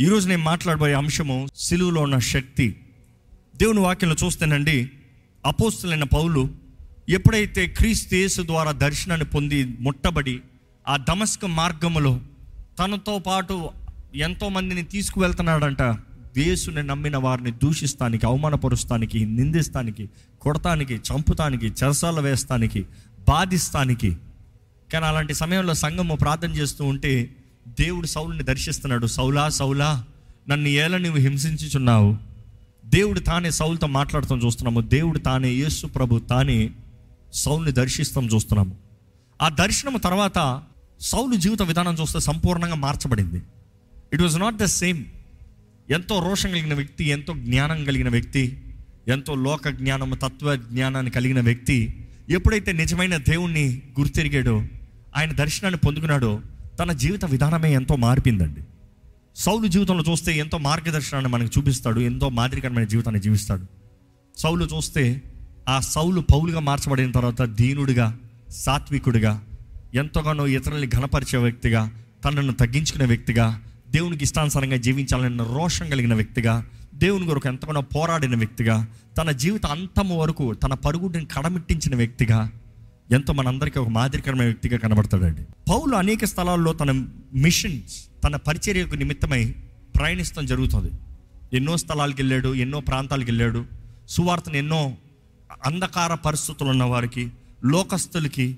ఈరోజు నేను మాట్లాడబోయే అంశము సిలువలో ఉన్న శక్తి. దేవుని వాక్యంలో చూస్తేనండి అపోస్తులైన పౌలు ఎప్పుడైతే క్రీస్తు యేసు ద్వారా దర్శనాన్ని పొంది ముట్టబడి ఆ దమస్క మార్గములో తనతో పాటు ఎంతోమందిని తీసుకువెళ్తున్నాడంట యేసుని నమ్మిన వారిని దూషిస్తానికి అవమానపరుస్తానికి నిందిస్తానికి కొడతానికి చంపుతానికి చెరసాల వేస్తానికి బాధిస్తానికి. కానీ అలాంటి సమయంలో సంఘము ప్రార్థన చేస్తూ ఉంటే దేవుడు సౌలుని దర్శిస్తున్నాడు. సౌలా సౌలా నన్ను ఏల నువ్వు హింసించుచున్నావు? దేవుడు తానే సౌలుతో మాట్లాడుతాం చూస్తున్నాము. దేవుడు తానే యేసు ప్రభు తానే సౌల్ని దర్శిస్తాం చూస్తున్నాము. ఆ దర్శనం తర్వాత సౌలు జీవిత విధానం చూస్తే సంపూర్ణంగా మార్చబడింది. It was not the same ఎంతో రోషం కలిగిన వ్యక్తి ఎంతో జ్ఞానం కలిగిన వ్యక్తి ఎంతో లోక జ్ఞానము తత్వ జ్ఞానాన్ని కలిగిన వ్యక్తి ఎప్పుడైతే నిజమైన దేవుణ్ణి గుర్తిరిగాడో ఆయన దర్శనాన్ని పొందుకున్నాడో తన జీవిత విధానమే ఎంతో మారిపోయిందండి సౌలు జీవితంలో చూస్తే ఎంతో మార్గదర్శనాన్ని మనకు చూపిస్తాడు ఎంతో మాదిరికరమైన జీవితాన్ని జీవిస్తాడు. సౌలు చూస్తే ఆ సౌలు పౌలుగా మార్చబడిన తర్వాత దీనుడిగా సాత్వికుడిగా ఎంతగానో ఇతరుల్ని ఘనపరిచే వ్యక్తిగా తనను తగ్గించుకునే వ్యక్తిగా దేవునికి ఇష్టానుసారంగా జీవించాలన్న రోషం కలిగిన వ్యక్తిగా దేవుని కొరకు ఎంతగానో పోరాడిన వ్యక్తిగా తన జీవిత అంతము వరకు తన పరుగుడిని కడమిట్టించిన వ్యక్తిగా ఎంతో మనందరికీ ఒక మాదిరికరమైన వ్యక్తిగా కనబడతాడండి. పౌలు అనేక స్థలాల్లో తన మిషన్స్ తన పరిచర్యకు నిమిత్తమై ప్రయాణిస్తాం జరుగుతుంది. ఎన్నో స్థలాలకు వెళ్ళాడు ఎన్నో ప్రాంతాలకు వెళ్ళాడు. సువార్తను ఎన్నో అంధకార పరిస్థితులు ఉన్న వారికి లోకస్తులకి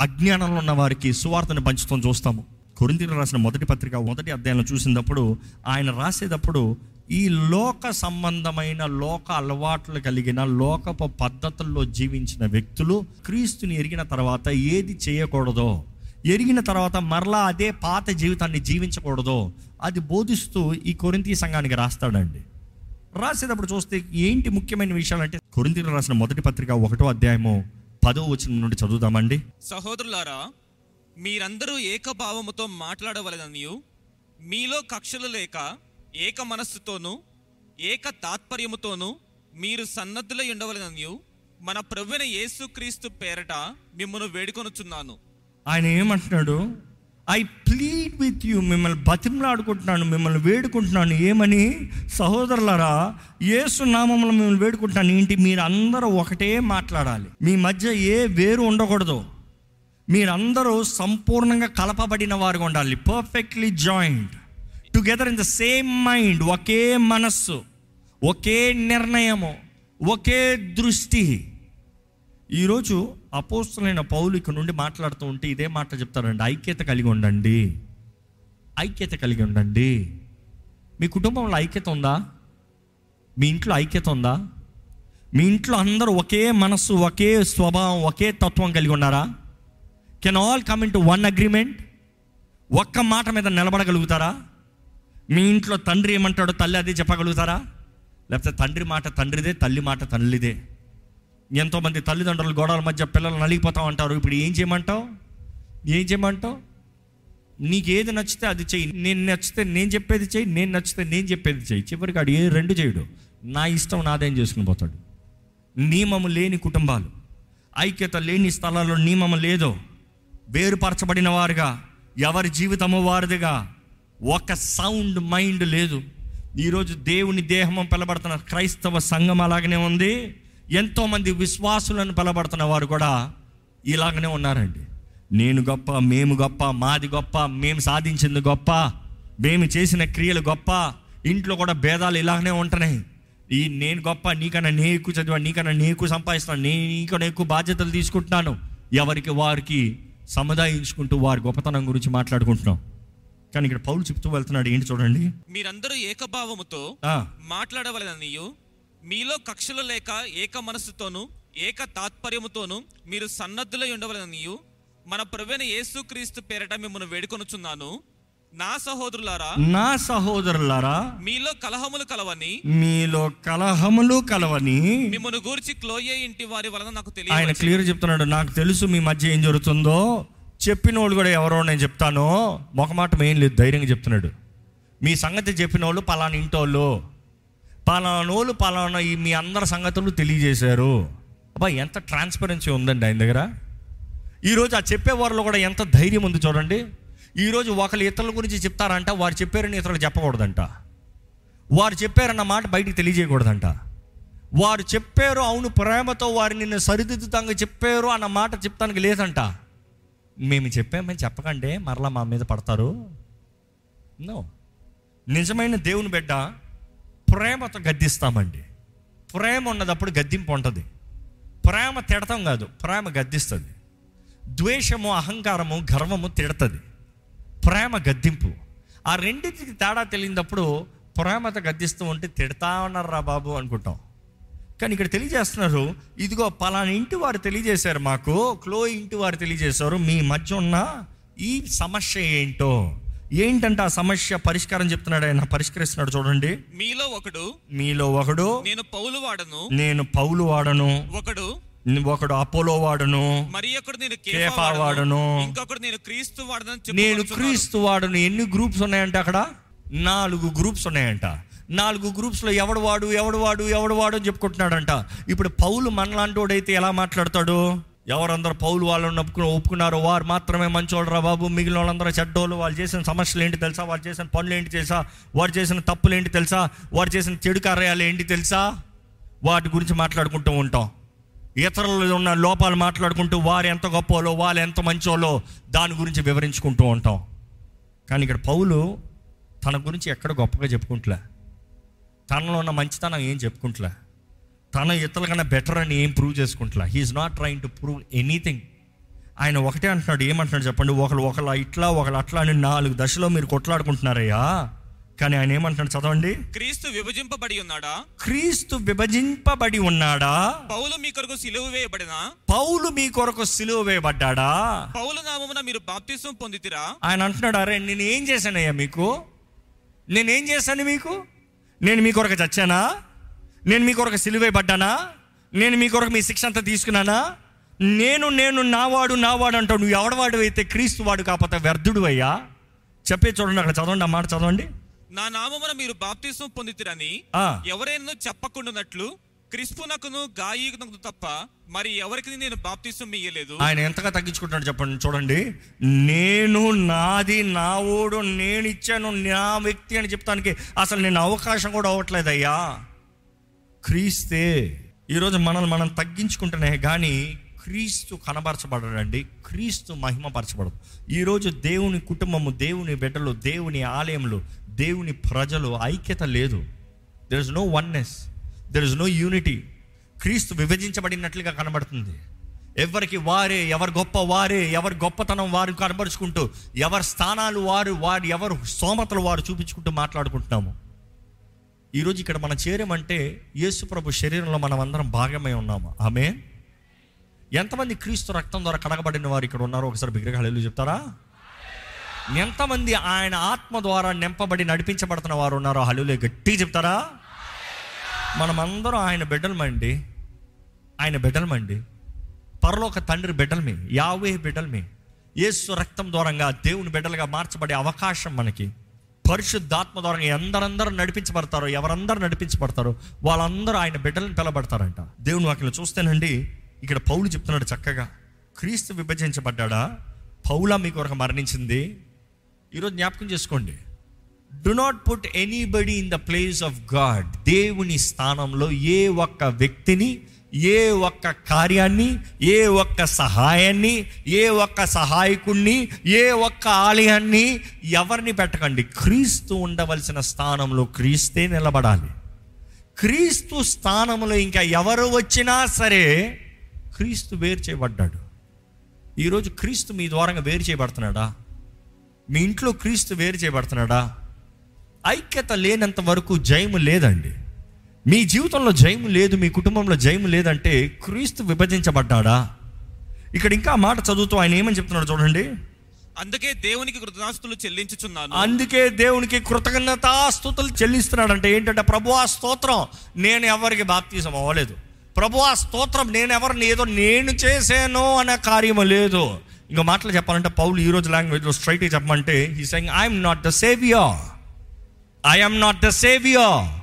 అజ్ఞానంలో ఉన్న వారికి సువార్తను పంచుతాం చూస్తాము. కొరింతీలు రాసిన మొదటి పత్రిక మొదటి అధ్యాయంలో చూసినప్పుడు ఆయన రాసేటప్పుడు ఈ లోక సంబంధమైన లోక అలవాట్లు కలిగిన లోకపు పద్ధతుల్లో జీవించిన వ్యక్తులు క్రీస్తుని ఎరిగిన తర్వాత ఏది చేయకూడదో ఎరిగిన తర్వాత మరలా అదే పాత జీవితాన్ని జీవించకూడదో అది బోధిస్తూ ఈ కొరింతీ సంఘానికి రాస్తాడండి. రాసేటప్పుడు చూస్తే ఏంటి ముఖ్యమైన విషయాలు అంటే కొరింతీలు రాసిన మొదటి పత్రిక ఒకటో అధ్యాయము పదో వచనం నుండి చదువుదామండి. సహోదరులారా మీరందరూ ఏకభావముతో మాట్లాడవలననియు మీలో కక్షలు లేక ఏక మనస్సుతోనూ ఏక తాత్పర్యముతోనూ మీరు సన్నద్ధులై ఉండవలనని మన ప్రభువైన యేసుక్రీస్తు పేరట మిమ్మల్ని వేడుకొనుచున్నాను. ఆయన ఏమంటున్నాడు? ఐ ప్లీడ్ విత్ యూ మిమ్మల్ని బతిమలాడుకుంటున్నాను మిమ్మల్ని వేడుకుంటున్నాను. ఏమని? సహోదరులరా యేసు నామంలో మిమ్మల్ని వేడుకుంటున్నాను. ఏంటి? మీరు అందరూ ఒకటే మాట్లాడాలి. మీ మధ్య ఏ వేరు ఉండకూడదు. మీరందరూ సంపూర్ణంగా కలపబడిన వారుగా ఉండాలి. Perfectly joint. Together in the same mind ఒకే మనస్సు ఒకే నిర్ణయము ఒకే దృష్టి. ఈరోజు అపోస్తులైన పౌలు ఇక్కడ నుండి మాట్లాడుతూ ఉంటే ఇదే మాట చెప్తారండి ఐక్యత కలిగి ఉండండి. ఐక్యత కలిగి ఉండండి. మీ కుటుంబంలో ఐక్యత ఉందా? మీ ఇంట్లో ఐక్యత ఉందా? మీ ఇంట్లో అందరూ ఒకే మనస్సు ఒకే స్వభావం ఒకే తత్వం కలిగి ఉన్నారా? Can all come into one agreement ఒక్క మాట మీద నిలబడగలుగుతారా? మీ ఇంట్లో తండ్రి ఏమంటాడో తల్లి అదే చెప్పగలుగుతారా? లేకపోతే తండ్రి మాట తండ్రిదే తల్లి మాట తల్లిదే. ఎంతోమంది తల్లిదండ్రులు గోడల మధ్య పిల్లలు నలిగిపోతా ఉంటారు ఇప్పుడు ఏం చేయమంటావు? ఏం చేయమంటావు? నీకు ఏది నచ్చితే అది చెయ్యి. నేను నచ్చితే నేను చెప్పేది చెయ్యి నేను నచ్చితే నేను చెప్పేది చెయ్యి. చివరికి ఆడు ఏ రెండు చేయడు. నా ఇష్టం నాదేం చేసుకుని పోతాడు. నియమము లేని కుటుంబాలు. ఐక్యత లేని స్థలాల్లో నియమము లేదో. వేరుపరచబడిన వారుగా ఎవరి జీవితము వారిదిగా ఒక సౌండ్ మైండ్ లేదు. ఈరోజు దేవుని దేహము పిలబడుతున్న క్రైస్తవ సంఘం అలాగనే ఉంది. ఎంతోమంది విశ్వాసులను పిలబడుతున్న వారు కూడా ఇలాగనే ఉన్నారండి. నేను గొప్ప మేము గొప్ప మాది గొప్ప మేము సాధించింది గొప్ప మేము చేసిన క్రియలు గొప్ప ఇంట్లో కూడా భేదాలు ఇలాగనే ఉంటున్నాయి. ఈ నేను గొప్ప నీకన్నా నేను ఎక్కువ చదివా నీకన్నా నేను ఎక్కువ సంపాదిస్తున్నాను నేను నీకన్నా ఎక్కువ బాధ్యతలు తీసుకుంటున్నాను. ఎవరికి వారికి సముదాయించుకుంటూ వారి గొప్పతనం గురించి మాట్లాడుకుంటున్నాం. కానీ ఇక్కడ పౌలు చెప్తూ వెళ్తున్నాడు ఏంటి చూడండి. మీరందరూ ఏకభావముతో ఆ, మాట్లాడవలననియు మీలో కక్షలు లేక ఏక మనస్సుతోనూ ఏక తాత్పర్యముతోనూ మీరు సన్నద్ధులై ఉండవలననియు మన ప్రభువైన యేసుక్రీస్తు పేరట మిమ్మల్ని వేడుకొనుచున్నాను. నా సహోదరులారా నా సహోదరులారా మీలో కలహములు కలవని మీలో కలహములు కలవని మిమ్మల్ని గూర్చి క్లోయే ఇంటి వారి వలన నాకు ఆయన తెలియదు క్లియర్ చెప్తున్నాడు నాకు తెలుసు మీ మధ్య ఏం జరుగుతుందో. చెప్పిన వాళ్ళు కూడా ఎవరో నేను చెప్తాను. మొకమాటం ఏం లేదు ధైర్యంగా చెప్తున్నాడు. మీ సంగతి చెప్పిన వాళ్ళు పలానా ఇంటోళ్ళు. పలానా పలానా ఈ మీ అందరి సంగతులు తెలియజేశారు. అబ్బా ఎంత ట్రాన్స్పరెన్సీ ఉందండి ఆయన దగ్గర. ఈరోజు ఆ చెప్పేవారిలో కూడా ఎంత ధైర్యం ఉంది చూడండి. ఈరోజు ఒకళ్ళు ఇతరుల గురించి చెప్తారంట వారు చెప్పారని ఇతరులు చెప్పకూడదంట. వారు చెప్పారన్న మాట బయటికి తెలియజేయకూడదంట. వారు చెప్పారు అవును ప్రేమతో వారు నిన్ను సరిదిద్దుతంగా చెప్పారు అన్న మాట చెప్తానికి లేదంట. మేము చెప్పామని చెప్పకండి మరలా మా మీద పడతారు. నో నిజమైన దేవుని బిడ్డ ప్రేమతో గద్దిస్తామండి. ప్రేమ ఉన్నదప్పుడు గద్దింపు ఉంటుంది. ప్రేమ తిడతాం కాదు ప్రేమ గద్దిస్తుంది. ద్వేషము అహంకారము గర్వము తిడతది. ప్రేమ గద్దింపు. ఆ రెండింటికి తేడా తెలియనప్పుడు ప్రేమతో గద్దిస్తూ ఉంటే తిడతా ఉన్నారా బాబు అనుకుంటాం. కానీ ఇక్కడ తెలియజేస్తున్నారు ఇదిగో పలానా ఇంటి వారు తెలియజేశారు మాకు క్లో ఇంటి వారు తెలియజేశారు మీ మధ్య ఉన్న ఈ సమస్య ఏంటో. ఏంటంటే ఆ సమస్య పరిష్కారం చెప్తున్నాడు ఆయన పరిష్కరిస్తున్నాడు చూడండి. మీలో ఒకడు మీలో ఒకడు నేను పౌలు వాడను. నేను పౌలు వాడను. ఒకడు ఒకడు అపోలో వాడను. మరి ఒకడు నేను కేఫా వాడను. వాడను. ఇంకొకడు నేను క్రీస్తు వాడనని నేను. క్రీస్తు వాడును. ఎన్ని గ్రూప్స్ ఉన్నాయంట అక్కడ? నాలుగు గ్రూప్స్ ఉన్నాయంట. నాలుగు గ్రూప్స్లో ఎవడు వాడు ఎవడు వాడు ఎవడు వాడు అని చెప్పుకుంటున్నాడంట. ఇప్పుడు పౌలు మనలాంటి వాడైతే ఎలా మాట్లాడతాడు? ఎవరందరూ పౌలు వాళ్ళని ఒప్పుకుని ఒప్పుకున్నారో వారు మాత్రమే మంచోళ్ళరా బాబు. మిగిలిన వాళ్ళందరూ చెడ్డోళ్ళు. వాళ్ళు చేసిన సమస్యలు ఏంటి తెలుసా? వాళ్ళు చేసిన పనులు ఏంటి తెలుసా? వారు చేసిన తప్పులు ఏంటి తెలుసా? వారు చేసిన చెడు కార్యాలు ఏంటి తెలుసా? వాటి గురించి మాట్లాడుకుంటూ ఉంటాం. ఇతరులు ఉన్న లోపాలు మాట్లాడుకుంటూ వారు ఎంత గొప్పలో వాళ్ళు ఎంత మంచోలో దాని గురించి వివరించుకుంటూ ఉంటాం. కానీ ఇక్కడ పౌలు తన గురించి ఎక్కడ గొప్పగా చెప్పుకుంటలే. తనలో ఉన్న మంచితనం ఏం చెప్పుకుంటలే. తన ఇతరుల కన్నా బెటర్ అని ఏం prove చేసుకుంటలే. He's not trying to prove anything ఆయన ఒకటే అంటున్నాడు ఏమంటున్నాడు చెప్పండి? ఒకరు ఒకరు ఇట్లా ఒకరు అట్లా అని నాలుగు దశలో మీరు కొట్లాడుకుంటున్నారయ్యా. కానీ ఆయన ఏమంటున్నాడు చదవండి? క్రీస్తు విభజింపబడి ఉన్నాడా? క్రీస్తు విభజింపబడి ఉన్నాడా? పౌలు మీ కొరకు సిలువ వేయబడిన? పౌలు మీ కొరకు సిలువ వేయబడ్డాడా? పౌలు నామమున మీరు బాప్తిసం పొందితిరా? ఆయన అంటున్నాడు అరే నేను ఏం చేశానయ్యా మీకు? నేనేం చేశాను మీకు? నేను మీ కొరకు చచ్చానా? నేను మీ కొరకు సిలువేయబడ్డానా నేను మీ కొరకు మీ శిక్ష అంతా తీసుకున్నానా? నేను నేను నావాడు నావాడు అంటావు. నువ్వు ఎవడవాడు అయితే క్రీస్తు వాడు కాకపోతే వ్యర్థుడు అయ్యా? చెప్పే చూడండి అక్కడ చదవండి ఆ మాట చదవండి. నా నామమున మీరు బాప్తిసం పొందితిరని. ఎవరైనా చెప్పకుండానట్లు క్రిస్పునకును గాయకునకు తప్ప మరి ఎవరికి నేను బాప్తిసం ఇయ్యలేదు? ఆయన ఎంతగా తగ్గించుకుంటున్నాడు చెప్పండి చూడండి. నేను నాది నా ఓడు నేను ఇచ్చాను నా వ్యక్తి అని చెప్తానికి అసలు నేను అవకాశం కూడా అవ్వట్లేదయ్యా. క్రీస్తే ఈరోజు మనల్ని మనం తగ్గించుకుంటున్నాయి కానీ క్రీస్తు కనబరచబడడండి క్రీస్తు మహిమపరచబడదు. ఈరోజు దేవుని కుటుంబము దేవుని బిడ్డలు దేవుని ఆలయంలో దేవుని ప్రజలు ఐక్యత లేదు. There is no oneness there is no unity క్రీస్తు విభజించబడినట్లుగా కనబడుతుంది. ఎవరికి వారే ఎవరు గొప్ప వారే ఎవరి గొప్పతనం వారు కనబరుచుకుంటూ ఎవరి స్థానాలు వారు వారు ఎవరు స్తోమతలు వారు చూపించుకుంటూ మాట్లాడుకుంటున్నాము. ఈరోజు ఇక్కడ మనం చేరామంటే యేసు ప్రభు శరీరంలో మనం అందరం భాగమై ఉన్నాము. ఆమె ఎంతమంది క్రీస్తు రక్తం ద్వారా కడగబడిన వారు ఇక్కడ ఉన్నారో ఒకసారి విగ్రహాలు హల్లెలూయా చెప్తారా? ఎంతమంది ఆయన ఆత్మ ద్వారా నింపబడి నడిపించబడుతున్న వారు ఉన్నారో హల్లులే గట్టిగా చెప్తారా? మనమందరం ఆయన బిడ్డలమండి. ఆయన బిడ్డలమండి. పరలోక తండ్రి బిడ్డలమే యావే బిడ్డలమే. యేసు రక్తం ద్వారంగా దేవుని బిడ్డలుగా మార్చబడే అవకాశం మనకి. పరిశుద్ధాత్మ ద్వారా ఎందరందరూ నడిపించబడతారో ఎవరందరూ నడిపించబడతారో వాళ్ళందరూ ఆయన బిడ్డలను పిలబడతారంట దేవుని వాక్యం చూస్తేనండి ఇక్కడ పౌలు చెప్తున్నాడు చక్కగా. క్రీస్తు విభజించబడ్డా పౌలా మీ కొరకు మరణించింది? ఈరోజు జ్ఞాపకం చేసుకోండి. Do not put anybody in the place of God దేవుని స్థానంలో ఏ ఒక్క వ్యక్తిని ఏ ఒక్క కార్యాన్ని ఏ ఒక్క సహాయాన్ని ఏ ఒక్క సహాయకుణ్ణి ఏ ఒక్క ఆలయాన్ని ఎవరిని పెట్టకండి. క్రీస్తు ఉండవలసిన స్థానంలో క్రీస్తే నిలబడాలి. క్రీస్తు స్థానంలో ఇంకా ఎవరు వచ్చినా సరే క్రీస్తు వేరు చేయబడ్డాడు. ఈరోజు క్రీస్తు మీ ద్వారంగా వేరు చేయబడుతున్నాడా? మీ ఇంట్లో క్రీస్తు వేరు చేయబడుతున్నాడా? ఐక్యత లేనంత వరకు జయము లేదండి. మీ జీవితంలో జయము లేదు మీ కుటుంబంలో జయము లేదంటే క్రీస్తు విభజించబడ్డాడా? ఇక్కడ ఇంకా మాట చదువుతూ ఆయన ఏమని చెప్తున్నాడు చూడండి. అందుకే దేవునికి కృతజ్ఞాస్తులు చెల్లించుచున్నాను. అందుకే దేవునికి కృతజ్ఞతాస్తుతులు చెల్లిస్తున్నాడంటే ఏంటంటే ప్రభు ఆ స్తోత్రం నేను ఎవరికి బాప్తీసం అవ్వలేదు. ప్రభు ఆ స్తోత్రం నేను ఎవరిని ఏదో నేను చేశాను అనే కార్యము లేదు. ఇంకా మాటలు చెప్పాలంటే పౌలు ఈ రోజు లాంగ్వేజ్లో స్ట్రైట్గా చెప్పమంటే ఈ saying I'm not the saviour I'm not the saviour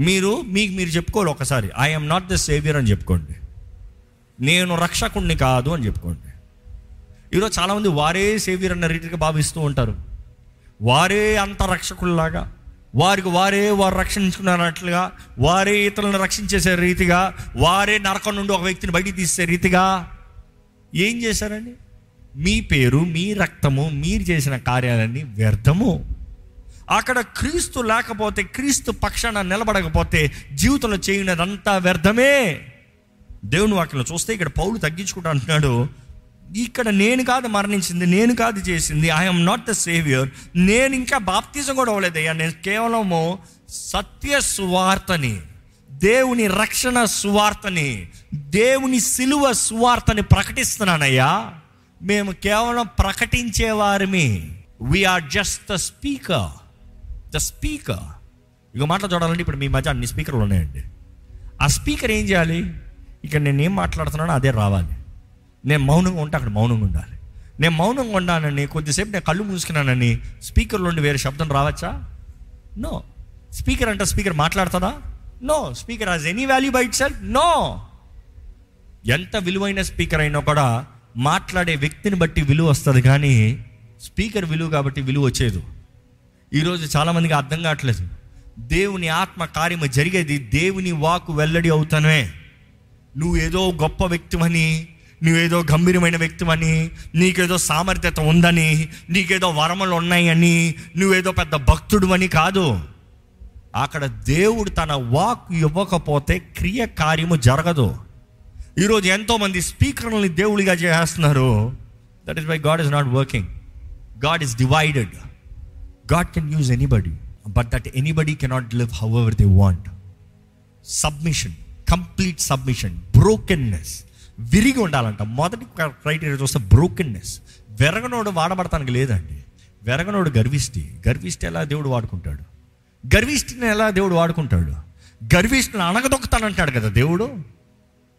మీరు మీకు మీరు చెప్పుకోవాలి ఒకసారి. ఐఎమ్ నాట్ ద సేవియర్ అని చెప్పుకోండి. నేను రక్షకుణ్ణి కాదు అని చెప్పుకోండి. ఈరోజు చాలామంది వారే సేవియర్ అన్న రీతిగా భావిస్తూ ఉంటారు. వారే అంత రక్షకుల్లాగా వారికి వారే వారు రక్షించుకున్నట్లుగా వారే ఇతరులను రక్షించేసే రీతిగా వారే నరకం నుండి ఒక వ్యక్తిని బయటికి తీసే రీతిగా ఏం చేశారండి? మీ పేరు మీ రక్తము మీరు చేసిన కార్యాలన్నీ వ్యర్థము. అక్కడ క్రీస్తు లేకపోతే క్రీస్తు పక్షాన నిలబడకపోతే జీవితంలో చేయనదంతా వ్యర్థమే. దేవుని వాక్యంలో చూస్తే ఇక్కడ పౌలు తగ్గించుకుంటా అంటున్నాడు ఇక్కడ నేను కాదు మరణించింది నేను కాదు చేసింది ఐఎమ్ నాట్ ద సేవియర్ నేను ఇంకా బాప్తిజం కూడా అవ్వలేదయ్యా నేను కేవలము సత్య సువార్తని దేవుని రక్షణ సువార్తని దేవుని సిలువ సువార్తని ప్రకటిస్తున్నానయ్యా. మేము కేవలం ప్రకటించేవారిమి. We are just the speaker the speaker ఇక మాటలు చూడాలంటే ఇప్పుడు మీ మధ్య అన్ని స్పీకర్లు ఉన్నాయండి. ఆ స్పీకర్ ఏం చేయాలి? ఇక నేను ఏం మాట్లాడుతున్నానో అదే రావాలి. నేను మౌనంగా ఉంటే అక్కడ మౌనంగా ఉండాలి. నేను మౌనంగా ఉండానని కొద్దిసేపు నేను కళ్ళు మూసుకున్నానని స్పీకర్ నుండి వేరే శబ్దం రావచ్చా? నో. స్పీకర్ అంటే స్పీకర్ మాట్లాడుతుందా? No. Speaker has any value by itself no. ఎంత విలువైన స్పీకర్ అయినా కూడా మాట్లాడే వ్యక్తిని బట్టి విలువ వస్తుంది కానీ స్పీకర్ విలువ కాబట్టి విలువ వచ్చేది ఈరోజు చాలామందికి అర్థం కావట్లేదు. దేవుని ఆత్మ కార్యము జరిగేది దేవుని వాకు వెల్లడి అవుతానే నువ్వు ఏదో గొప్ప వ్యక్తివని నువ్వేదో గంభీరమైన వ్యక్తివని నీకేదో సామర్థ్యత ఉందని నీకేదో వరములు ఉన్నాయని నువ్వేదో పెద్ద భక్తుడు అని కాదు. అక్కడ దేవుడు తన వాక్ ఇవ్వకపోతే క్రియ కార్యము జరగదు ఈరోజు ఎంతోమంది స్పీకర్లని దేవుడిగా చేస్తున్నారు. That is why God is not working God is divided God can use anybody but that anybody cannot live however they want submission complete submission brokenness విరిగి ఉండాలంట. మొదటి క్రైటీరియా చూస్తే బ్రోకెన్నెస్ వెరగనోడు వాడబడతానికి లేదండి. వెరగనోడు గర్విష్టి. గర్విష్టి ఎలా దేవుడు వాడుకుంటాడు? గర్విష్టిని ఎలా దేవుడు వాడుకుంటాడు? గర్విష్టిని అణగదొక్కుతానంటాడు కదా దేవుడు.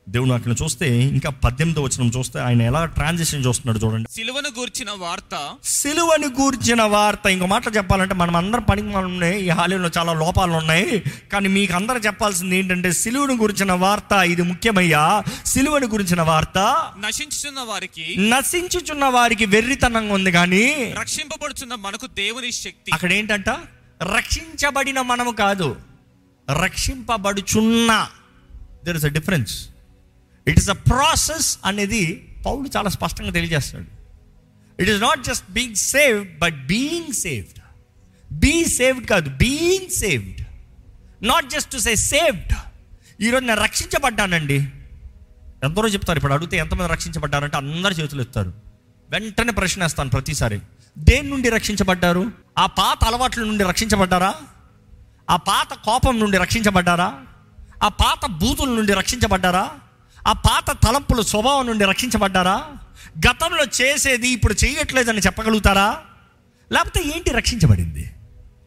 దేవుడు అక్కడ చూస్తే ఇంకా పద్దెనిమిదో వచ్చిన చూస్తే ఆయన ఎలా ట్రాన్సిషన్ చూస్తున్నాడు చూడండి. సిలువను గూర్చిన వార్త. సిలువని గూర్చిన వార్త. ఇంకో మాట చెప్పాలంటే మనం అందరం పనికి మనం ఉన్నాయి ఈ హాలీలో చాలా లోపాలు ఉన్నాయి. కానీ మీకు అందరూ చెప్పాల్సింది ఏంటంటే సిలువను గురించిన వార్త ఇది ముఖ్యమయ్యా. సిలువని గురించిన వార్త నశించుచున్న వారికి నశించుచున్న వారికి వెర్రితనంగా ఉంది కానీ రక్షింపబడుచున్న మనకు దేవుని శక్తి. అక్కడ ఏంటంట రక్షించబడిన మనము కాదు రక్షింపబడుచున్న. There is a difference it is a process అనేది పౌలు చాలా స్పష్టంగా తెలియజేస్తాడు it is not just being saved but being saved be saved కాదు being saved not just to say saved ఈరోజు నేను రక్షించబడ్డానండి. ఎందరో చెప్తారు ఇప్పుడు అడిగితే ఎంతమంది రక్షించబడ్డారంటే అందరు చేతులు ఎత్తారు వెంటనే ప్రశ్న వేస్తాను ప్రతిసారి. దేని నుండి రక్షించబడ్డారు? ఆ పాత అలవాట్ల నుండి రక్షించబడ్డారా? ఆ పాత కోపం నుండి రక్షించబడ్డారా? ఆ పాత బూతుల నుండి రక్షించబడ్డారా? ఆ పాత తలంపుల స్వభావం నుండి రక్షించబడ్డారా? గతంలో చేసేది ఇప్పుడు చేయట్లేదని చెప్పగలుగుతారా? లేకపోతే ఏంటి రక్షించబడింది?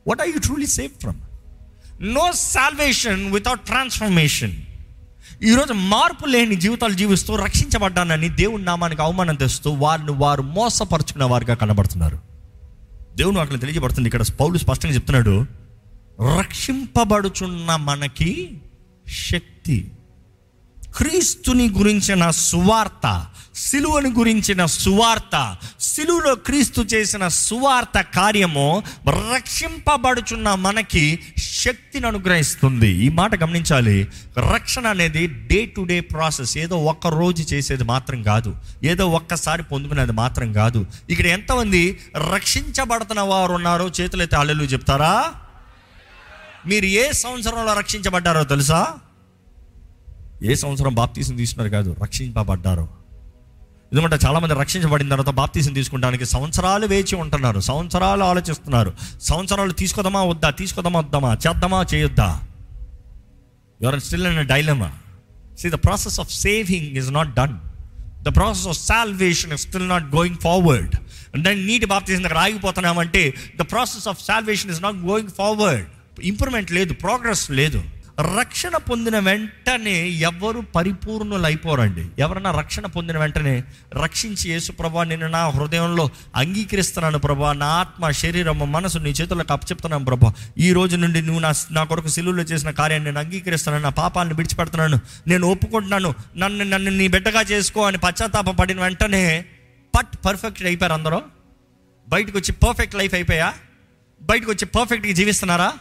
What are you truly safe from no salvation without transformation ఈరోజు మార్పు లేని జీవితాలు జీవిస్తూ రక్షించబడ్డానని దేవుని నామానికి అవమానం తెస్తూ వారిని వారు మోసపరుచుకున్న వారిగా కనబడుతున్నారు. దేవుని వాటిని తెలియజేయబడుతుంది. ఇక్కడ పౌలు స్పష్టంగా చెప్తున్నాడు రక్షింపబడుచున్న మనకి శక్తి క్రీస్తుని గురించిన సువార్త సిలువని గురించిన సువార్త సిలువలో క్రీస్తు చేసిన సువార్త కార్యము రక్షింపబడుచున్న మనకి శక్తిని అనుగ్రహిస్తుంది. ఈ మాట గమనించాలి. రక్షణ అనేది డే టు డే ప్రాసెస్. ఏదో ఒక్క రోజు చేసేది మాత్రం కాదు. ఏదో ఒక్కసారి పొందుకునేది మాత్రం కాదు. ఇక్కడ ఎంతమంది రక్షించబడుతున్న వారు ఉన్నారో చేతులైతే అల్లెలు చెప్తారా? మీరు ఏ సంవత్సరంలో రక్షించబడ్డారో తెలుసా? ఏ సంవత్సరం బాప్తీసం తీసుకున్నారు కాదు రక్షింపబడ్డారు. ఎందుకంటే చాలామంది రక్షించబడిన తర్వాత బాప్తీసం తీసుకుంటానికి సంవత్సరాలు వేచి ఉంటున్నారు సంవత్సరాలు ఆలోచిస్తున్నారు. సంవత్సరాలు తీసుకోదామా వద్దా తీసుకోదామా వద్దామా చేద్దామా చేయొద్దా? Your still in dilemma see the process of saving is not done the process of salvation is still not going forward దాన్ని నీటి బాప్తీసం దగ్గర ఆగిపోతున్నామంటే the process of salvation is not going forward improvement లేదు ప్రోగ్రెస్ లేదు. రక్షణ పొందిన వెంటనే ఎవరు పరిపూర్ణులు అయిపోరండి ఎవరన్నా రక్షణ పొందిన వెంటనే రక్షించి యేసు ప్రభా నేను నా హృదయంలో అంగీకరిస్తున్నాను ప్రభా. నా ఆత్మ శరీరం మనసు నీ చేతులకు అప్పచెప్తున్నాను ప్రభా. ఈ రోజు నుండి నువ్వు నా నా కొరకు సిలువులో చేసిన కార్యాన్ని నేను అంగీకరిస్తున్నాను. నా పాపాలను విడిచిపెడుతున్నాను. నేను ఒప్పుకుంటున్నాను. నన్ను నన్ను నీ బిడ్డగా చేసుకో అని పశ్చాత్తాప పడిన వెంటనే పట్ పర్ఫెక్ట్ అయిపోయారు అందరూ. బయటకు వచ్చి పర్ఫెక్ట్ లైఫ్ అయిపోయా? బయటకు వచ్చి పర్ఫెక్ట్గా జీవిస్తున్నారా?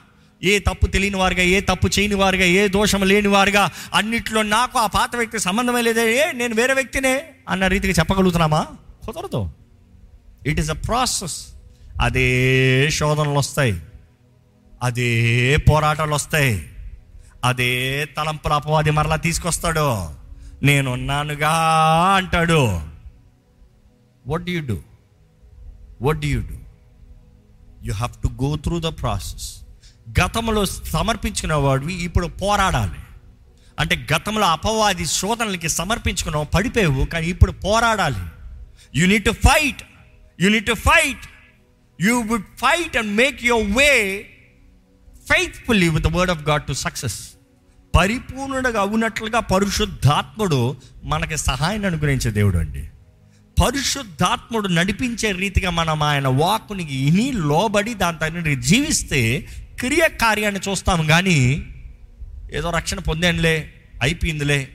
ఏ తప్పు తెలియని వారుగా ఏ తప్పు చేయని వారుగా ఏ దోషం లేని వారుగా అన్నిట్లో నాకు ఆ పాత వ్యక్తి సంబంధమే లేదే. ఏ నేను వేరే వ్యక్తినే అన్న రీతికి చెప్పగలుగుతున్నామా? కుదరదు. ఇట్ ఈస్ అ ప్రాసెస్ అదే శోధనలు వస్తాయి. అదే పోరాటాలు వస్తాయి. అదే తలంపుల అపవాది మరలా తీసుకొస్తాడు. నేనున్నానుగా అంటాడు. What you do what do you do you have to go through the process గతంలో సమర్పించుకున్న వాడివి ఇప్పుడు పోరాడాలి. అంటే గతంలో అపవాది శోధనలకి సమర్పించుకున్నావు పడిపోయావు కానీ ఇప్పుడు పోరాడాలి. You need to fight you need to fight you would fight and make your way faithfully with the word of God to success పరిపూర్ణుడుగా అవునట్లుగా పరిశుద్ధాత్ముడు మనకి సహాయాన్ని అనుగ్రహించే దేవుడు అండి. పరిశుద్ధాత్ముడు నడిపించే రీతిగా మనం ఆయన వాక్కునికి ఇని లోబడి దాని తగిన జీవిస్తే క్రియ కార్యాన్ని చూస్తాం కానీ ఏదో రక్షణ పొందానులే అయిపోయిందిలే.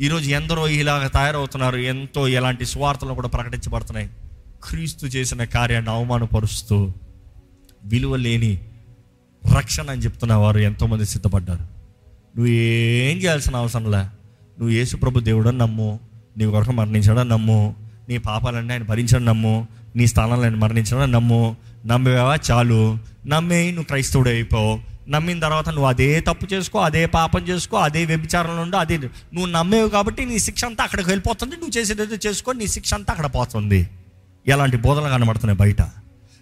ఈరోజు ఎందరో ఇలాగ తయారవుతున్నారు ఎంతో ఎలాంటి స్వార్థలు కూడా ప్రకటించబడుతున్నాయి. క్రీస్తు చేసిన కార్యాన్ని అవమానపరుస్తూ విలువ లేని రక్షణ అని చెప్తున్న వారు ఎంతోమంది సిద్ధపడ్డారు. నువ్వు ఏం చేయాల్సిన అవసరంలే నువ్వు యేసుప్రభు దేవుడని నమ్ము నీ కొరకు మరణించడం నమ్ము నీ పాపాలన్నీ ఆయన భరించడం నమ్ము నీ స్థానాలను ఆయన మరణించడం నమ్ము నమ్మేవా చాలు. నమ్మే నువ్వు క్రైస్తవుడు అయిపోవు నమ్మిన తర్వాత నువ్వు అదే తప్పు చేసుకో అదే పాపం చేసుకో అదే వ్యభిచారంలో ఉండు అదే నువ్వు నమ్మేవు కాబట్టి నీ శిక్ష అంతా అక్కడికి వెళ్ళిపోతుంది. నువ్వు చేసేది చేసుకో నీ శిక్ష అంతా అక్కడ పోతుంది. ఎలాంటి బోధనలు కనబడుతున్నాయి బయట?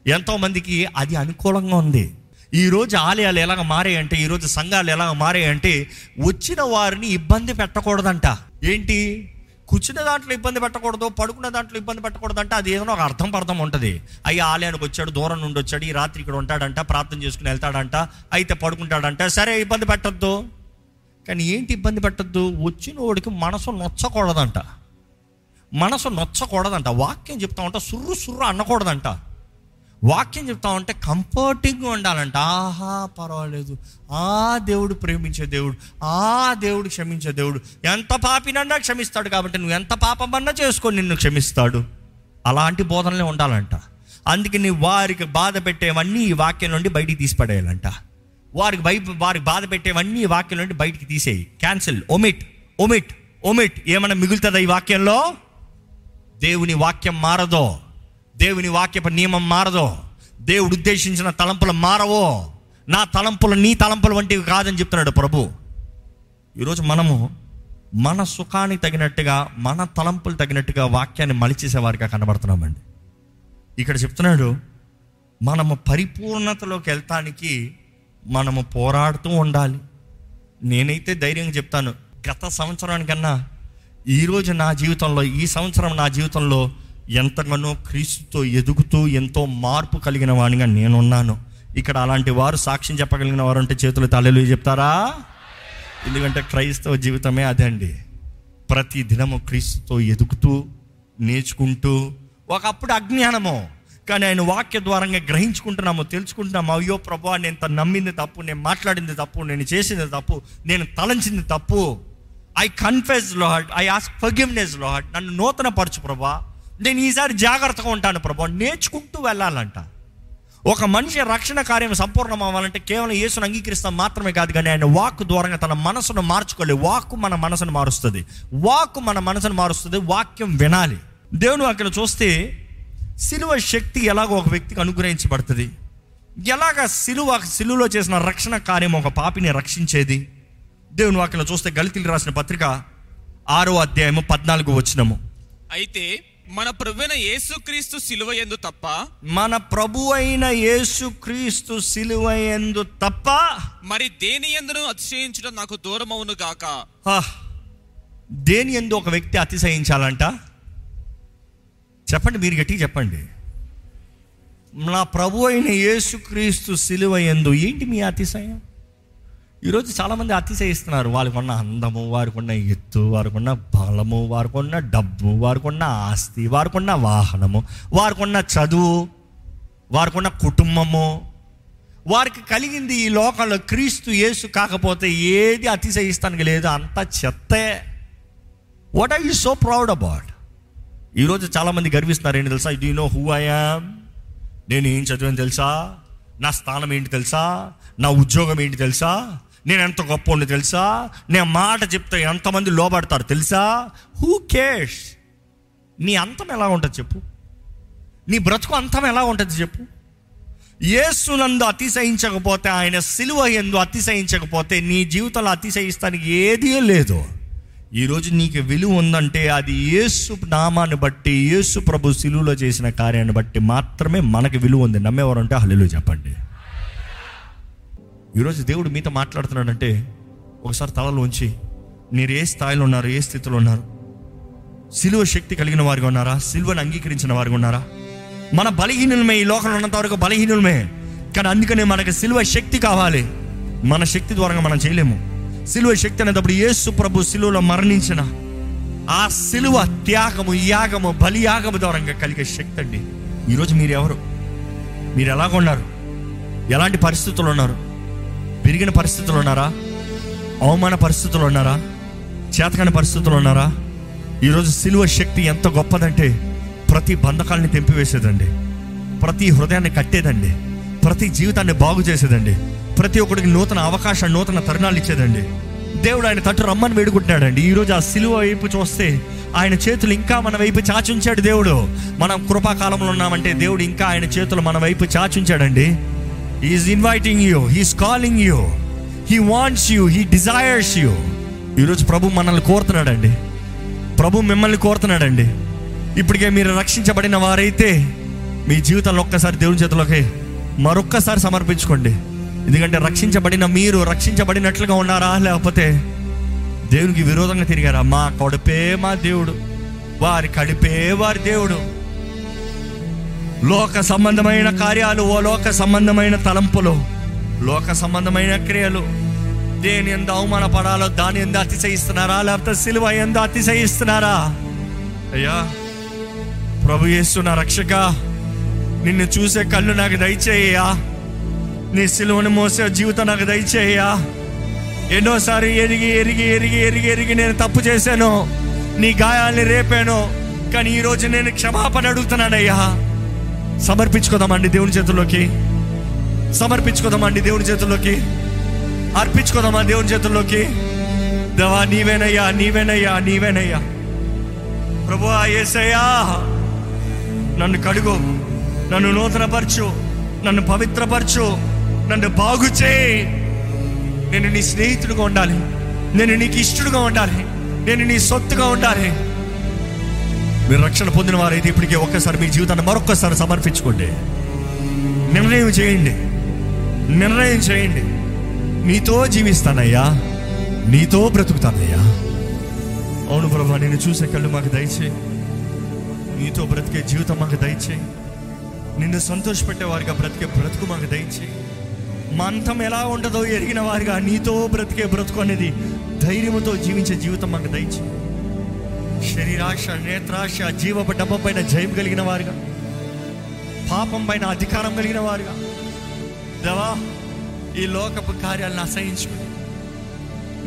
ఎంతోమందికి అది అనుకూలంగా ఉంది. ఈరోజు ఆలయాలు ఎలాగ మారాయంటే ఈరోజు సంఘాలు ఎలాగ మారాయంటే వచ్చిన వారిని ఇబ్బంది పెట్టకూడదంట. ఏంటి? కూర్చున్న దాంట్లో ఇబ్బంది పెట్టకూడదు పడుకున్న దాంట్లో ఇబ్బంది పెట్టకూడదంట అది ఏదైనా ఒక అర్థం పర్థం ఉంటుంది. అయ్యి ఆలయానికి వచ్చాడు దూరం నుండి వచ్చాడు ఈ రాత్రి ఇక్కడ ఉంటాడంట ప్రార్థన చేసుకుని వెళ్తాడంట అయితే పడుకుంటాడంట. సరే ఇబ్బంది పెట్టద్దు. కానీ ఏంటి ఇబ్బంది పెట్టద్దు? వచ్చిన వాడికి మనసు నొచ్చకూడదంట. మనసు నొచ్చకూడదంట. వాక్యం చెప్తా ఉంటా సుర్రు సుర్రు అనకూడదంట. వాక్యం చెప్తా ఉంటే కంఫర్టింగ్గా ఉండాలంట. ఆహా పర్వాలేదు. ఆ దేవుడు ప్రేమించే దేవుడు ఆ దేవుడు క్షమించే దేవుడు. ఎంత పాపినన్నా క్షమిస్తాడు కాబట్టి నువ్వు ఎంత పాపమన్నా చేసుకొని నిన్ను క్షమిస్తాడు. అలాంటి బోధనలే ఉండాలంట. అందుకే నీ వారికి బాధ పెట్టేవన్నీ ఈ వాక్యం నుండి బయటికి తీసిపడేయాలంట. వారికి భయ వారికి బాధ పెట్టేవన్నీ ఈ వాక్యం నుండి బయటికి తీసేయి. క్యాన్సిల్ ఒమిట్ ఒమిట్ ఒమిట్ ఏమైనా మిగులుతుందా ఈ వాక్యంలో? దేవుని వాక్యం మారదో? దేవుని వాక్యపు నియమం మారదో. దేవుడు ఉద్దేశించిన తలంపులు మారవో. నా తలంపులు నీ తలంపులు వంటివి కాదని చెప్తున్నాడు ప్రభు. ఈరోజు మనము మన సుఖానికి తగినట్టుగా మన తలంపులు తగినట్టుగా వాక్యాన్ని మలిచేసేవారిగా కనబడుతున్నామండి. ఇక్కడ చెప్తున్నాడు మనము పరిపూర్ణతలోకి వెళ్తానికి మనము పోరాడుతూ ఉండాలి. నేనైతే ధైర్యంగా చెప్తాను గత సంవత్సరానికన్నా ఈరోజు నా జీవితంలో ఈ సంవత్సరం నా జీవితంలో ఎంతగానో క్రీస్తుతో ఎదుగుతూ ఎంతో మార్పు కలిగిన వాడిగా నేనున్నాను. ఇక్కడ అలాంటి వారు సాక్ష్యం చెప్పగలిగిన వారు అంటే చేతులు తలలు చెప్తారా? ఎందుకంటే క్రైస్తవ జీవితమే అదే అండి. ప్రతి దినము క్రీస్తుతో ఎదుగుతూ నేర్చుకుంటూ ఒకప్పుడు అజ్ఞానము. కానీ ఆయన వాక్య ద్వారంగా గ్రహించుకుంటున్నాము తెలుసుకుంటున్నాము అయ్యో ప్రభా నేను తను నమ్మింది తప్పు నేను మాట్లాడింది తప్పు నేను చేసింది తప్పు నేను తలంచింది తప్పు. I confess Lord I ask forgiveness Lord నన్ను నూతన పరచు ప్రభా. నేను ఈసారి జాగ్రత్తగా ఉంటాను ప్రభా. నేర్చుకుంటూ వెళ్ళాలంట. ఒక మనిషి రక్షణ కార్యం సంపూర్ణం అవ్వాలంటే కేవలం యేసును అంగీకరిస్తాం మాత్రమే కాదు కానీ ఆయన వాక్ దూరంగా తన మనసును మార్చుకోలేదు వాక్కు మన మనసును మారుస్తుంది. వాక్కు మన మనసును మారుస్తుంది. వాక్యం వినాలి. దేవుని అక్కడ చూస్తే సిలువ శక్తి ఎలాగో ఒక వ్యక్తికి అనుగ్రహించబడుతుంది. ఎలాగ సిలువ సిలువలో చేసిన రక్షణ కార్యం ఒక పాపిని రక్షించేది? దేవుని వాక్యలో చూస్తే గలితీలు రాసిన పత్రిక ఆరో అధ్యాయము పద్నాలుగు వచ్చినము అయితే మన ప్రభువైన యేసుక్రీస్తు సిలువ ఎందు తప్ప మన ప్రభు అయిన యేసు క్రీస్తు సిలువ ఎందు తప్ప మరి దేని ఎందును అతిశయించడం నాకు దూరమవును గాక? ఆ, దేని ఎందు ఒక వ్యక్తి అతిశయించాలంట? చెప్పండి మీరు గట్టిగా చెప్పండి. నా ప్రభు అయిన యేసుక్రీస్తు సిలువ ఎందు ఏంటి మీ అతిశయం? ఈరోజు చాలామంది అతిశయిస్తున్నారు. వారికి ఉన్న అందము వారికి ఉన్న ఎత్తు వారికి ఉన్న బలము వారికి ఉన్న డబ్బు వారికి ఉన్న ఆస్తి వారికి ఉన్న వాహనము వారికి ఉన్న చదువు వారికి ఉన్న కుటుంబము. వారికి కలిగింది ఈ లోకంలో క్రీస్తు యేసు కాకపోతే ఏది అతిశయిస్తానికి లేదు అంత చెత్తే. What are you so proud about ఈరోజు చాలామంది గర్విస్తున్నారు. ఏంటి తెలుసా? డూ నో హూ ఐ నేను ఏం చదివాను తెలుసా? నా స్థానం ఏంటి తెలుసా? నా ఉద్యోగం ఏంటి తెలుసా? నేను ఎంత గొప్ప తెలుసా? నేను మాట చెప్తే ఎంతమంది లోబడతారు తెలుసా? హూ కేర్స్ నీ అంతం ఎలా ఉంటుంది చెప్పు. నీ బ్రతుకు అంతం ఎలా ఉంటుంది చెప్పు. ఏసునందు అతిశయించకపోతే ఆయన సిలువ ఎందు అతిశయించకపోతే నీ జీవితంలో అతిశయిస్తానికి ఏదీ లేదు. ఈరోజు నీకు విలువ ఉందంటే అది యేసు నామాన్ని బట్టి యేసు ప్రభు సిలువలో చేసిన కార్యాన్ని బట్టి మాత్రమే మనకి విలువ ఉంది. నమ్మేవారంటే హల్లు చెప్పండి. ఈరోజు దేవుడు మీతో మాట్లాడుతున్నాడంటే ఒకసారి తలలోంచి మీరు ఏ స్థాయిలో ఉన్నారు? ఏ స్థితిలో ఉన్నారు? సిలువ శక్తి కలిగిన వారిగా ఉన్నారా? సిలువను అంగీకరించిన వారిగా ఉన్నారా? మన బలహీనులమే ఈ లోకంలో ఉన్నంత వరకు బలహీనులమే. కానీ అందుకనే మనకి సిలువ శక్తి కావాలి. మన శక్తి ద్వారా మనం చేయలేము. సిలువ శక్తి అనేటప్పుడు యేసు ప్రభు సిలువలో మరణించిన ఆ సిలువ త్యాగము యాగము బలియాగము ద్వారా కలిగే శక్తి అండి. ఈరోజు మీరు ఎవరు మీరు ఎలాగున్నారు ఎలాంటి పరిస్థితులు ఉన్నారు? పెరిగిన పరిస్థితులు ఉన్నారా? అవమాన పరిస్థితులు ఉన్నారా? చేతకాని పరిస్థితులు ఉన్నారా? ఈరోజు సిలువ శక్తి ఎంత గొప్పదంటే ప్రతి బంధకాలని తెంపివేసేదండి. ప్రతి హృదయాన్ని కట్టేదండి. ప్రతి జీవితాన్ని బాగు చేసేదండి. ప్రతి ఒక్కడికి నూతన అవకాశం నూతన తరుణాలు ఇచ్చేదండి. దేవుడు ఆయన తట్టు రమ్మని వేడుకుంటున్నాడండి. ఈరోజు ఆ సిలువ వైపు చూస్తే ఆయన చేతులు ఇంకా మన వైపు చాచుంచాడు దేవుడు. మనం కృపాకాలంలో ఉన్నామంటే దేవుడు ఇంకా ఆయన చేతులు మన వైపు చాచుంచాడండి. Is inviting you he's calling you he wants you he desires you ఈరోజు ప్రభు మనల్ని కోరుతున్నాడండి. ప్రభు మిమ్మల్ని కోరుతున్నాడండి. ఇప్పటికే మీరు రక్షించబడిన వారైతే మీ జీవితంలో ఒక్కసారి దేవుని చేతిలోకి మరొక్కసారి సమర్పించుకోండి. ఎందుకంటే రక్షించబడిన మీరు రక్షించబడినట్లుగా ఉన్నారా? లేకపోతే దేవునికి విరోధంగా తిరిగారా? మా కడుపే మా దేవుడు. వారి కడిపే వారి దేవుడు. లోక సంబంధమైన కార్యాలు ఓ లోక సంబంధమైన తలంపులు లోక సంబంధమైన క్రియలు. దేని ఎంత అవమానపడాలో దాని ఎంత అతిశయిస్తున్నారా? లేకపోతే సిలువ ఎంత అతిశయిస్తున్నారా? అయ్యా ప్రభు యేసు నా రక్షక నిన్ను చూసే కళ్ళు నాకు దయచేయ్యా. నీ సిలువను మోసే జీవితం నాకు దయచేయ్యా. ఎన్నోసారి ఎరిగి ఎరిగి ఎరిగి ఎరిగి ఎరిగి నేను తప్పు చేశాను. నీ గాయాల్ని రేపాను. కానీ ఈరోజు నేను క్షమాపణ అడుగుతున్నానయ్యా. సమర్పించుకోదామండి దేవుని చేతుల్లోకి. సమర్పించుకోదామండి దేవుని చేతుల్లోకి. అర్పించుకోదామా దేవుని చేతుల్లోకి. దేవా నీవేనయ్యా నీవేనయ్యా నీవేనయ్యా. ప్రభు ఏసయ్యా నన్ను కడుగు నన్ను నూతనపరచు నన్ను పవిత్రపరచు నన్ను బాగు చేయి. నేను నీ స్నేహితుడిగా ఉండాలి. నేను నీకు ఇష్టడుగా ఉండాలి. నేను నీ సొత్తుగా ఉండాలి. మీరు రక్షణ పొందిన వారైతే ఇప్పటికే ఒక్కసారి మీ జీవితాన్ని మరొక్కసారి సమర్పించుకోండి. నిర్ణయం చేయండి. నిర్ణయం చేయండి. నీతో జీవిస్తానయ్యా. నీతో బ్రతుకుతానయ్యా. అవును ప్రభా నేను చూసే కళ్ళు మాకు దయచేయి. నీతో బ్రతికే జీవితం మాకు దయచేయి. నిన్ను సంతోషపెట్టే వారిగా బ్రతికే బ్రతుకు మాకు దయచేయి. మా అంతం ఎలా ఉంటుందో ఎరిగిన వారిగా నీతో బ్రతికే బ్రతుకు అనేది ధైర్యంతో జీవించే జీవితం మాకు దయచేయి. శరీరాశ నేత్రాశ జీవపు డబ్బ పైన జయం కలిగిన వారుగా పాపం పైన అధికారం కలిగిన వారుగా దేవా ఈ లోకపు కార్యాలను అసహించుకుని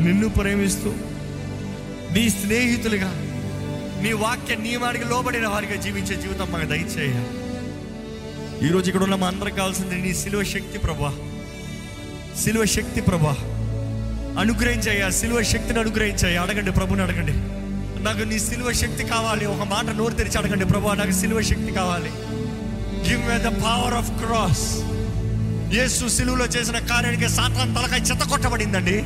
నిన్ను ప్రేమిస్తూ నీ స్నేహితులుగా నీ వాక్య నియమానికి లోబడిన వారిగా జీవించే జీవితం మాకు దయచేయ. ఈరోజు ఇక్కడ ఉన్న మా అందరికి కావాల్సింది నీ శిలువ శక్తి ప్రభా. శిలువ శక్తి ప్రభా. అనుగ్రహించయ్యా శిలువ శక్తిని అనుగ్రహించయ్యా. అడగండి ప్రభుని అడగండి. నాకు నీ సిలువ శక్తి కావాలి. ఒక మాట నోరు తెరిచి అడగండి ప్రభు నాకు సిలువ శక్తి కావాలి. Give me the power of cross Yesu సిలువలో చేసిన కార్యానికి సాతాన్ తలకాయ చెత్త కొట్టబడిందండి.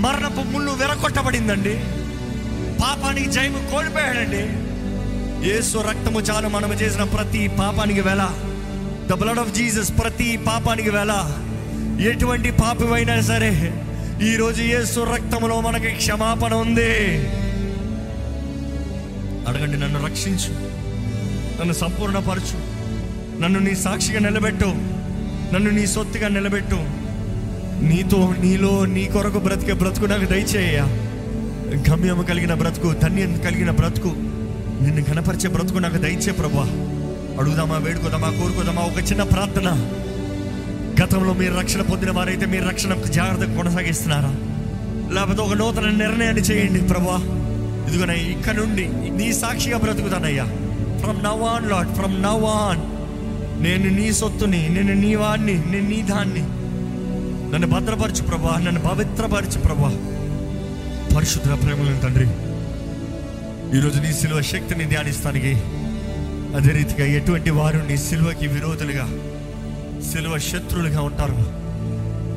మరణపు ముళ్ళు వెరకొట్టబడిందండి పాపానికి జయము కోల్పోయాడండి. యేసు రక్తము చాలు మనము చేసిన ప్రతి పాపానికి వేళ. ద బ్లడ్ ఆఫ్ జీసస్ ప్రతి పాపానికి వేళ. ఎటువంటి పాపమైనా సరే ఈరోజు యేసు రక్తములో మనకి క్షమాపణ ఉంది. అడగండి నన్ను రక్షించు. నన్ను సంపూర్ణపరచు. నన్ను నీ సాక్షిగా నిలబెట్టు. నన్ను నీ సొత్తుగా నిలబెట్టు. నీతో నీలో నీ కొరకు బ్రతికే బ్రతుకు నాకు దయచేయ గమ్యము కలిగిన బ్రతుకు ధన్యం కలిగిన బ్రతుకు నిన్ను కనపరిచే బ్రతుకు నాకు దయచే ప్రభా అడుగుదామా వేడుకోదామా కోరుకోదామా ఒక చిన్న ప్రార్థన. గతంలో మీరు రక్షణ పొందిన వారైతే మీరు రక్షణ జాగ్రత్తగా కొనసాగిస్తున్నారా? లేకపోతే ఒక నూతన నిర్ణయాన్ని చేయండి ప్రభా ఇదిగోనయ్య ఇక్కడ నుండి నీ సాక్షిగా బ్రతుకుతానయ్యా. From now on Lord from now on నేను నీ సొత్తుని నేను నీ వాడిని నేను నీ దాన్ని నన్ను భద్రపరచు ప్రభా నన్ను పవిత్రపరచు ప్రభా. పరిశుద్ధ ప్రేమలను తండ్రి ఈరోజు నీ సిలువ శక్తిని ధ్యానిస్తానికి అదే రీతిగా ఎటువంటి వారు నీ సిలువకి విరోధులుగా సిలువ శత్రులుగా ఉంటారు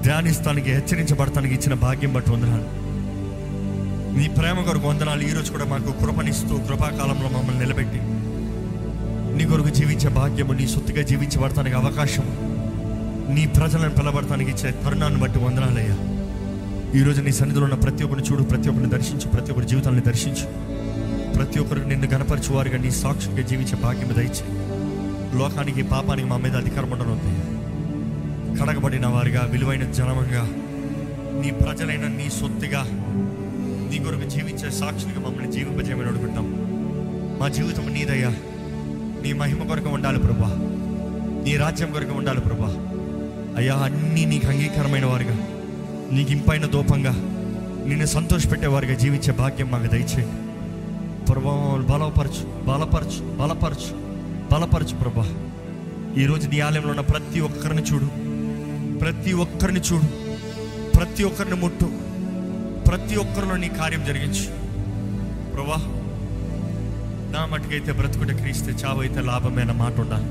ధ్యానిస్తానికి హెచ్చరించబడతానికి ఇచ్చిన భాగ్యం బట్టి వందనాలు. నీ ప్రేమ కొరకు వందనాలు. ఈరోజు కూడా మాకు కృపనిస్తూ కృపాకాలంలో మమ్మల్ని నిలబెట్టి నీ కొరకు జీవించే భాగ్యము నీ సొత్తుగా జీవించబడటానికి అవకాశం నీ ప్రజలను పిలబడటానికి ఇచ్చే తరుణాన్ని బట్టి వందనాలయ్యా. ఈరోజు నీ సన్నిధిలో ఉన్న ప్రతి ఒక్కరిని చూడు ప్రతి ఒక్కరిని దర్శించు ప్రతి ఒక్కరి జీవితాన్ని దర్శించు. ప్రతి ఒక్కరు నిన్ను గనపరచువారుగా నీ సాక్షిగా జీవించే భాగ్యం దయచే. లోకానికి పాపానికి మా మీద అధికారం ఉండనుంది కడగబడిన వారిగా విలువైన జనమంగా నీ ప్రజలైన నీ సొత్తుగా నీ కొరకు జీవించే సాక్షులుగా మమ్మల్ని జీవింపజేయమని అడుగుతాం మా జీవితం నీదయ్యా. నీ మహిమ కొరకు ఉండాలి ప్రభా. నీ రాజ్యం కొరకు ఉండాలి ప్రభా. అయ్యా అన్నీ నీకు అంగీకారమైన వారుగా. నీకు ఇంపైన దూపంగా. నిన్ను సంతోషపెట్టేవారుగా జీవించే భాగ్యం మాకు దయచేయండి. ప్రభా బలపరచు బలపరచు బలపరచు బలపరచు ప్రభా. ఈరోజు నీ ఆలయంలో ఉన్న ప్రతి ఒక్కరిని చూడు. ప్రతి ఒక్కరిని చూడు. ప్రతి ఒక్కరిని ముట్టు. ప్రతి ఒక్కరిలో నీ కార్యం జరిగించు. ప్రభా నా మటుకైతే బ్రతుకుంటే క్రీస్తే చావైతే లాభమైన మాట ఉండాలి.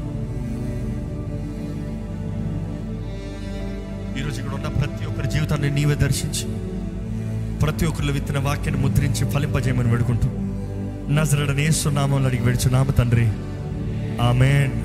ఈరోజు ఇక్కడ ఉన్న ప్రతి ఒక్కరి జీవితాన్ని నీవే దర్శించి. ప్రతి ఒక్కరిలో విత్తిన వాక్యాన్ని ముద్రించి ఫలింపజేయమని వేడుకుంటూ. నజరడనేస్తున్నామని అడిగి నామ తండ్రి. ఆమెన్.